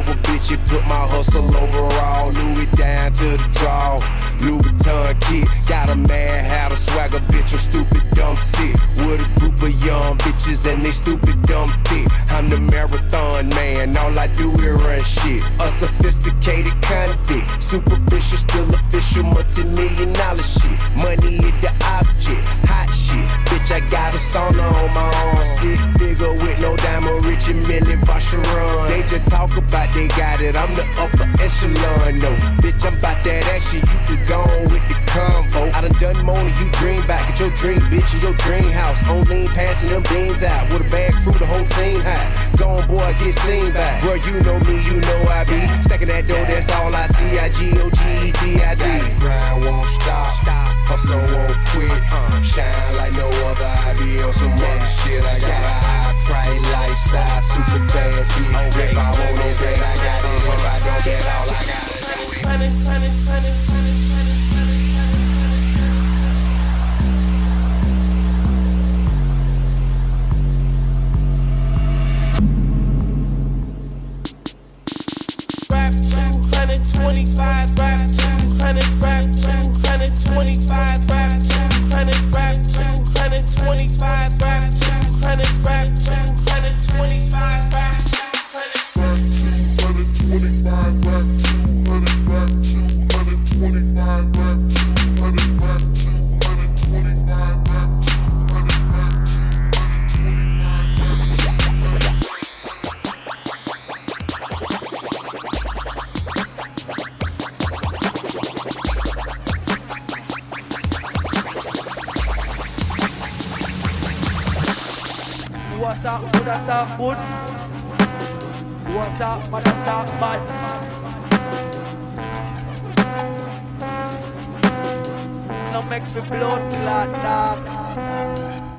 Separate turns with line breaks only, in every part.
over bitch, and put my hustle over overall. Louis down to the draw. Louis Vuitton kit, got a mad hat, a swagger bitch, I'm stupid, dumb sick. With a group of young bitches and they stupid, dumb thick. I'm the marathon man, all I do is run shit. A sophisticated convict, superficial, still official, multi-million dollar shit. Money is the object, I got a sauna on my arm. Sick figure with no diamond, rich and million run. They just talk about they got it, I'm the upper echelon. No, bitch, I'm about that action. You could go with the combo. I done done more than you dream back at your dream, bitch, in your dream house. On lean, passing them beans out with a bag crew, the whole team high. Gone, boy, get seen back. Bro, you know me, you know I be. Stacking that dough, that's all I see. I G O G E T I D. Grind won't stop. Hustle won't quit. Shine like no other. I be on some other shit. I got a high price lifestyle, super bad feet. If I want it, then I got it. If I don't get all I got it.
rap 225 rap 200 rap 225 rap 200 rap 225 rap 200 rap 225 rap
You talk bad, I talk bad. No makes me blood clot, dog.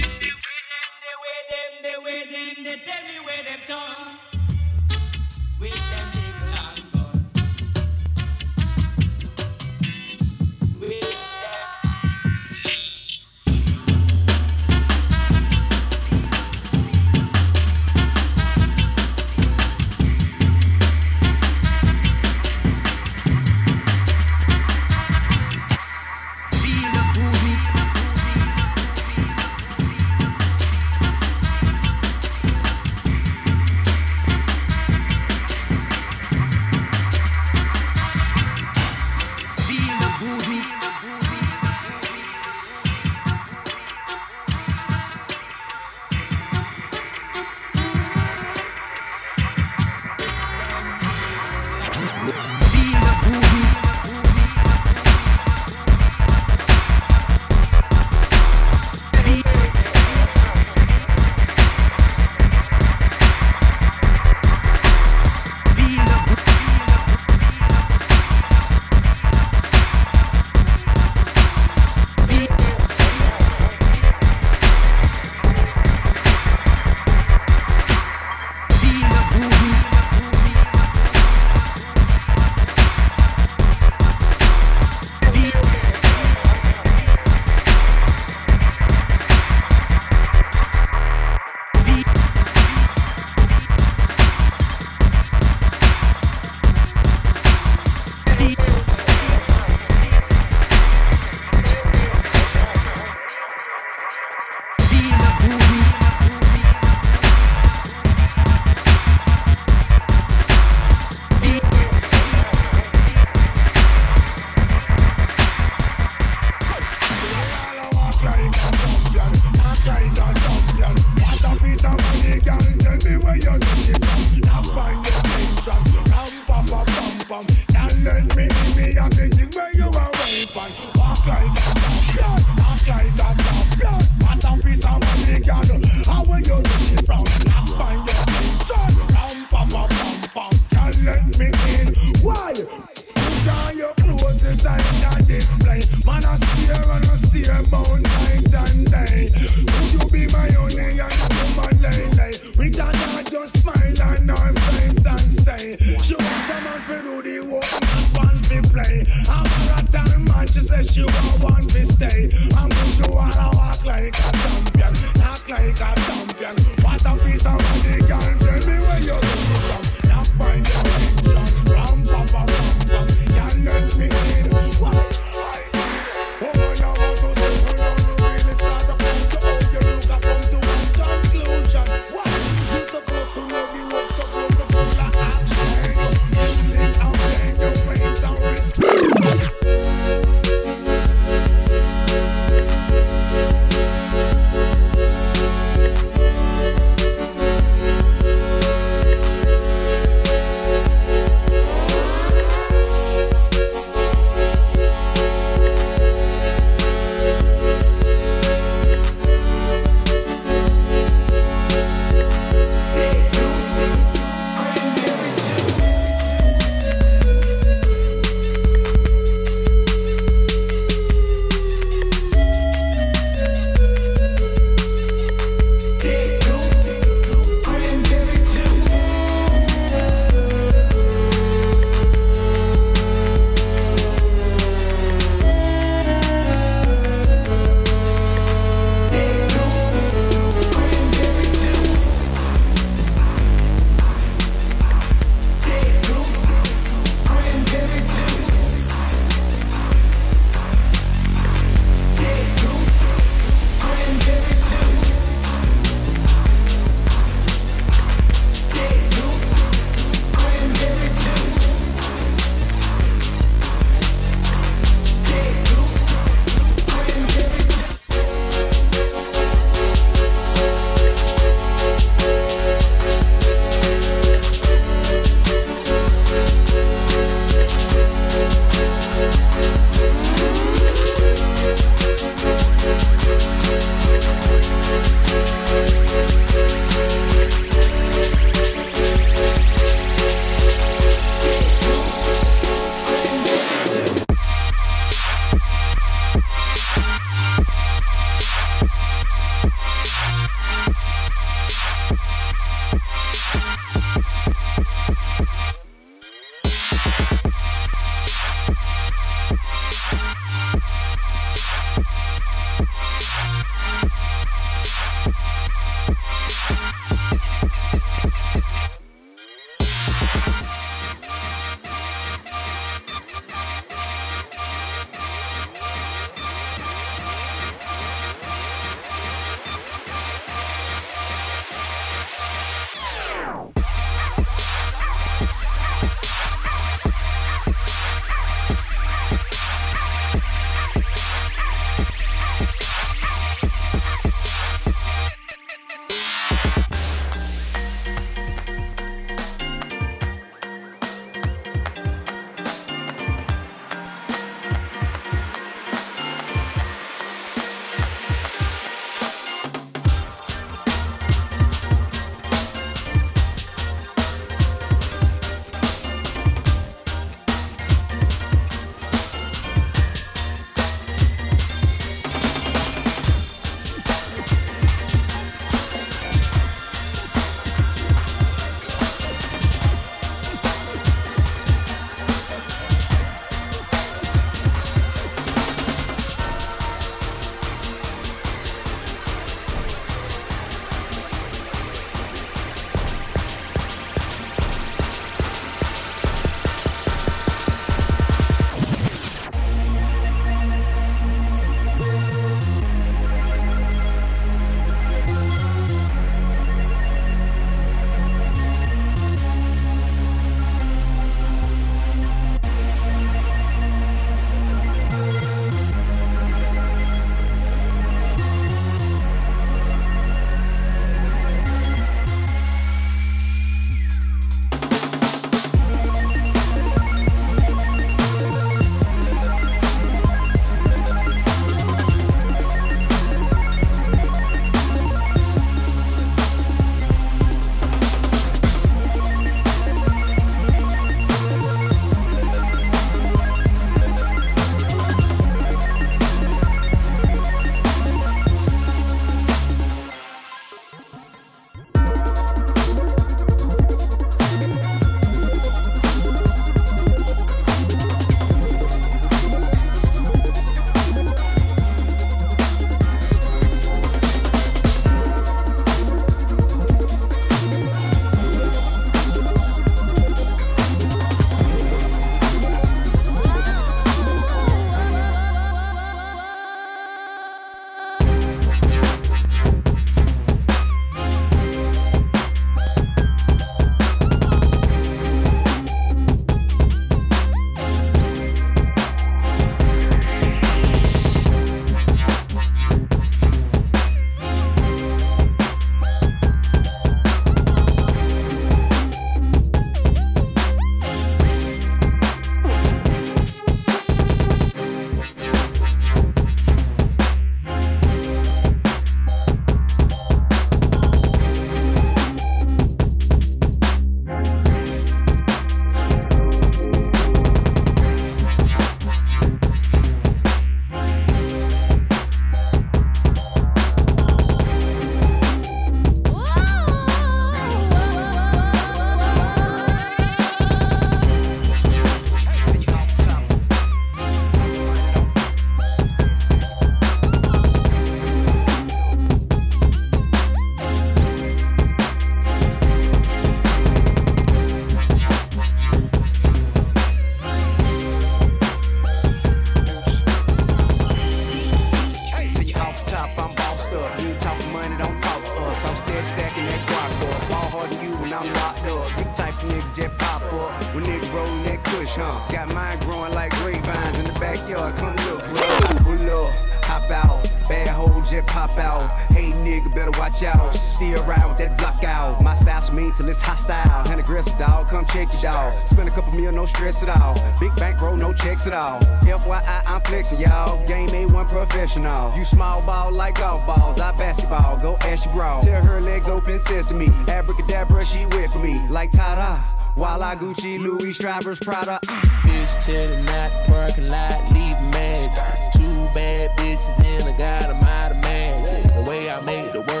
Ride with that block out. My style's mean till it's hostile. And aggressive dog, come check it out. Spend a couple mil, no stress at all. Big bank bankroll, no checks at all. FYI, I'm flexing, y'all. Game A1 professional. You small ball like golf balls. I basketball, go ask your bra. Tell her legs open sesame. Abracadabra, she wet me. Like ta-da. While I Gucci, Louis, Strivers, Prada. Ah.
Bitch telling not parking lot, leave magic. Two bad bitches in a god, I'm out magic. The way I make the word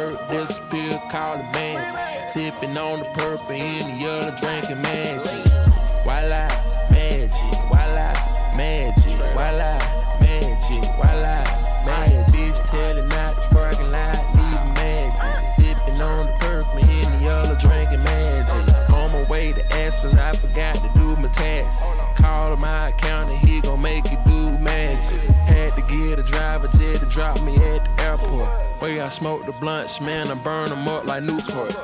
Sipping on the purple in the yellow, drinking magic. Voila, magic. Voila, magic. Voila, magic. Voila, magic. Bitch telling not parking lot, leave magic. Sipping on the purple in the yellow, drinking magic. On my way to Aspen, I forgot to do my tax. Call my accountant, he gon' make it do magic. Had to get a driver jet to drop me at the airport. Where I smoke the blunts, man, I burn them up like Newport.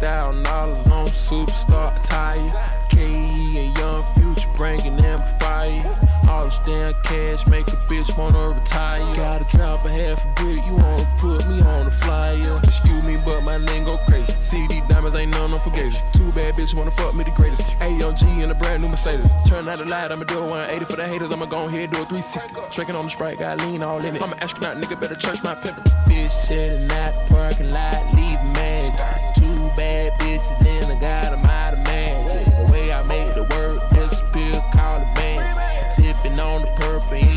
Thousand dollars on superstar attire. KE and Young Future bringing them fire. All this damn cash make a bitch wanna retire. Gotta drop a half a brick, you wanna put me on the flyer. Excuse me, but my name go crazy. CD diamonds ain't none unforgiving. Two bad bitches wanna fuck me the greatest. AMG in a brand new Mercedes. Turn out the light, I'ma do a 180 for the haters. I'ma go ahead do a 360. Drinking on the sprite, got lean all in it. I'm an astronaut, nigga, better church my pimpin'. Bitch sitting at the parking lot, leave magic. Bad bitches in the god, I'm out of magic. The way I make the word disappear, call it magic. Sipping on the purple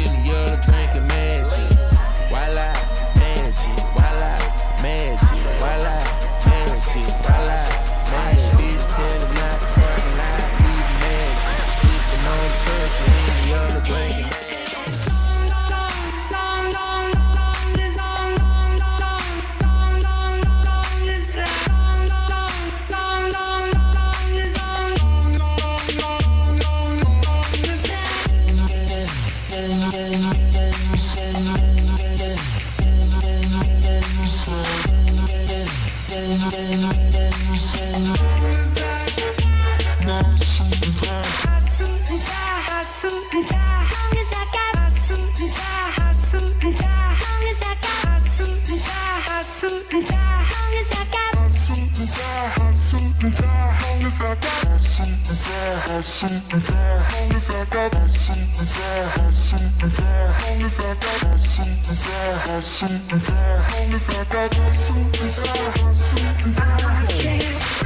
Yeah.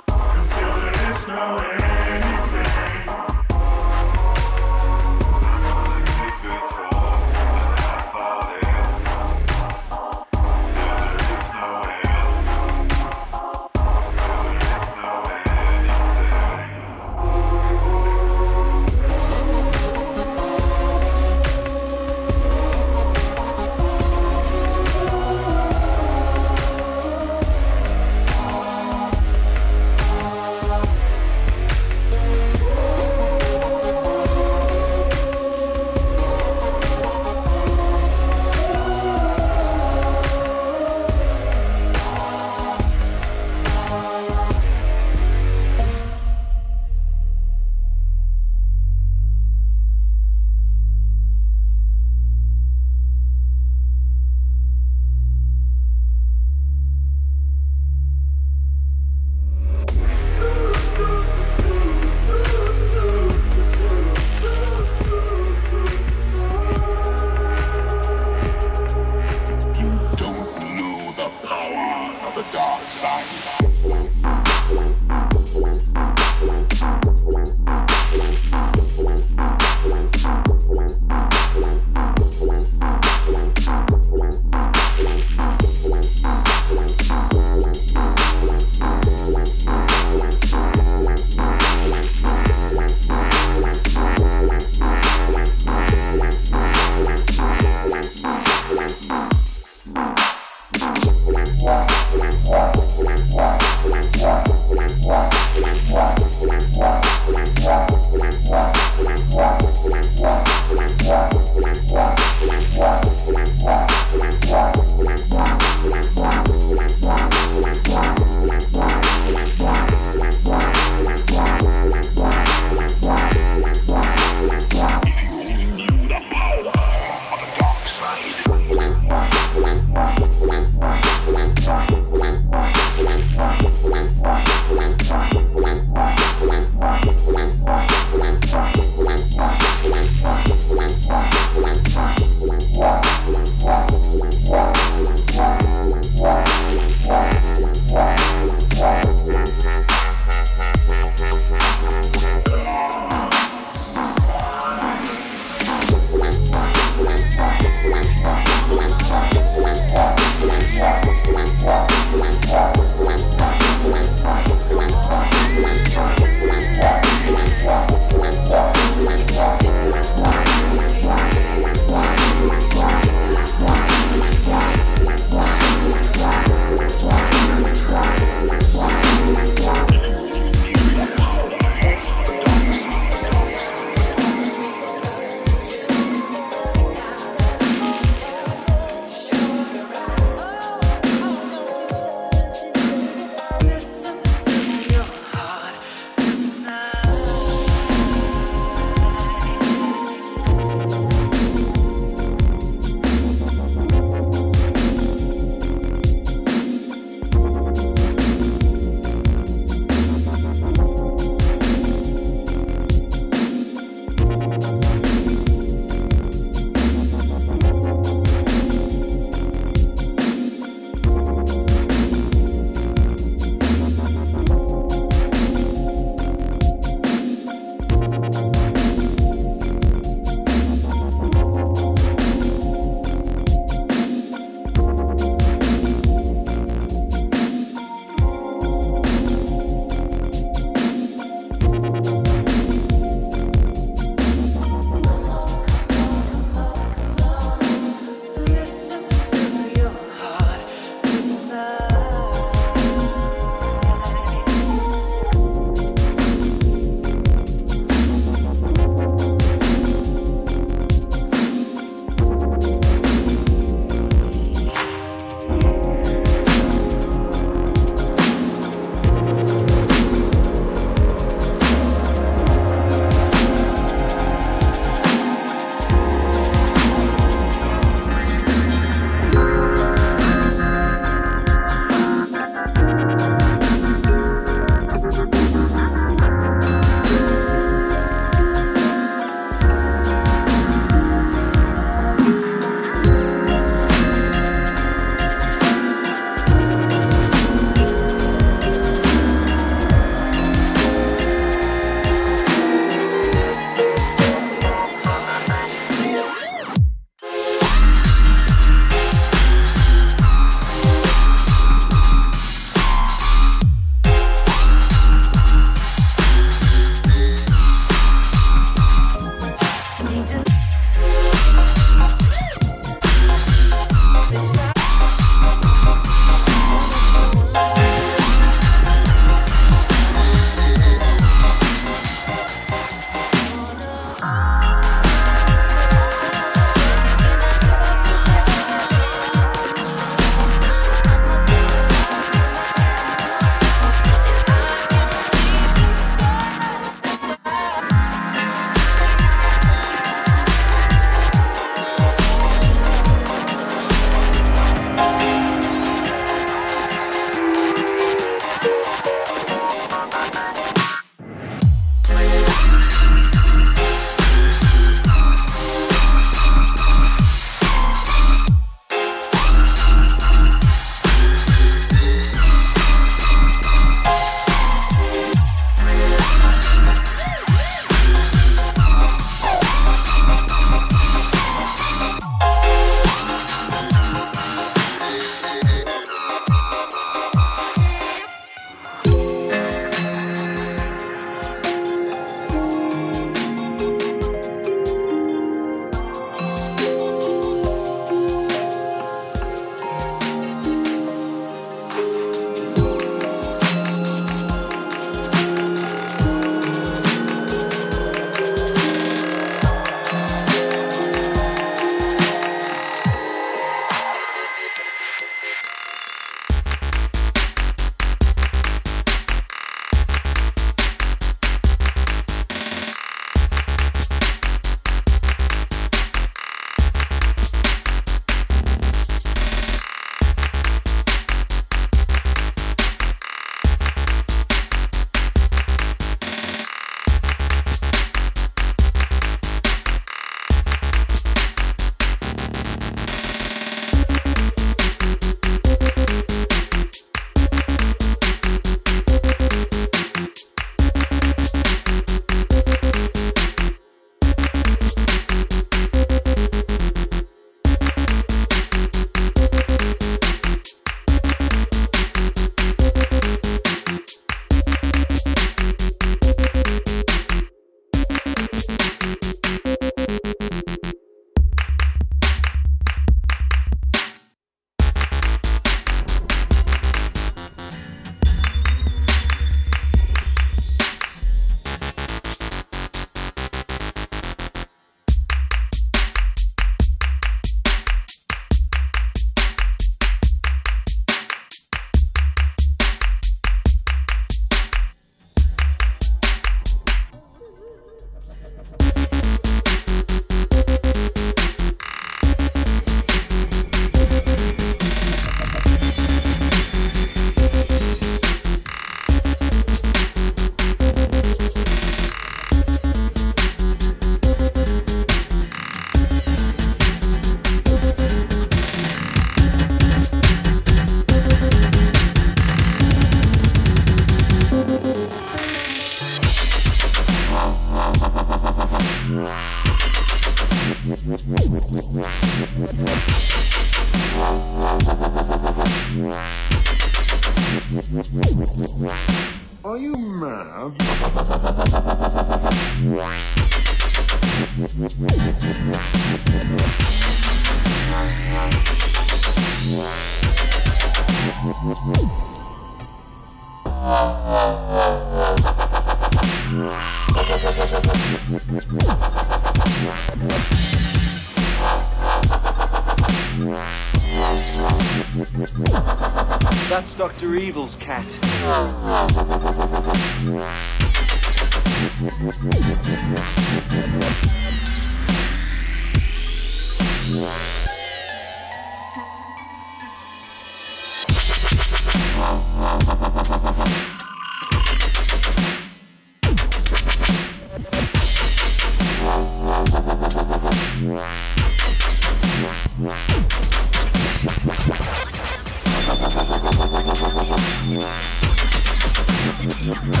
Yeah.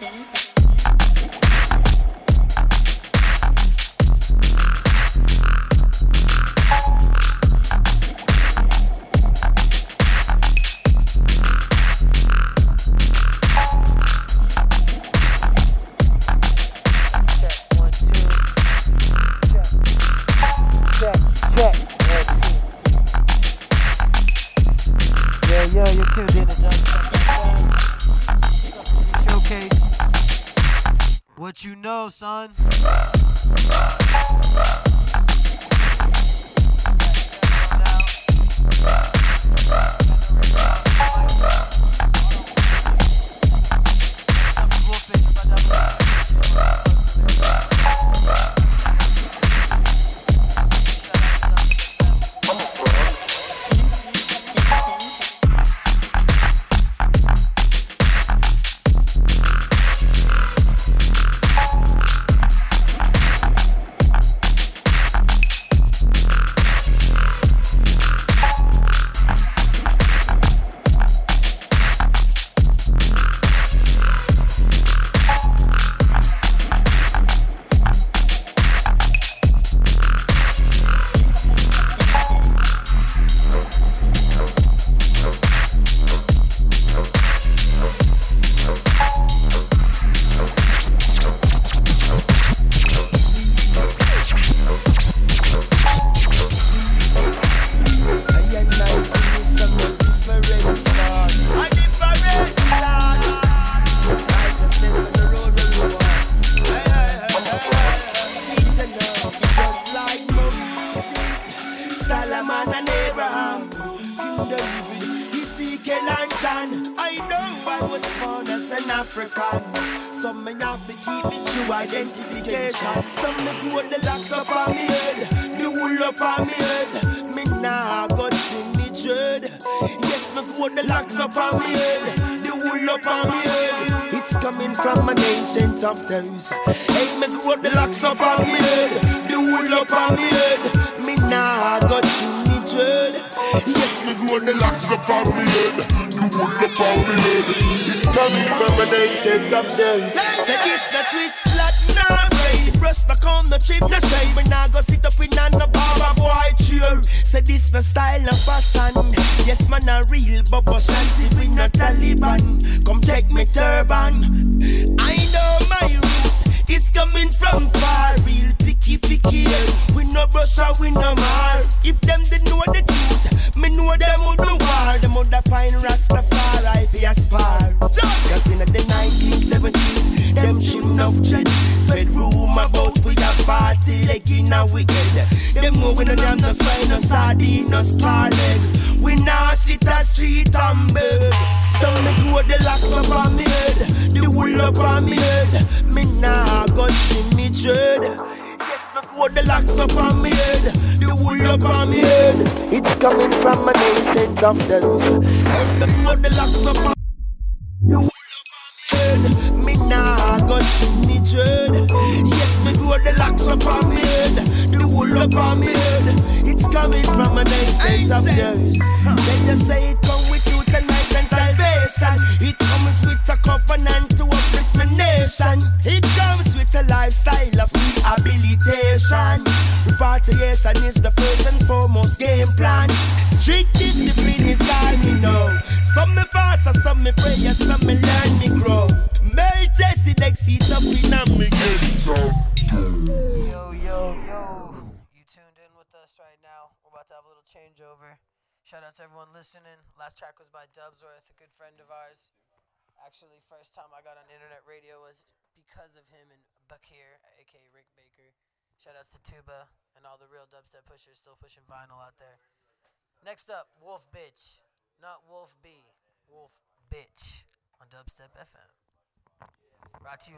Check,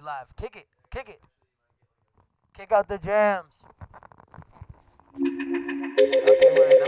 live. Kick it. Kick it. Kick out the jams. Okay,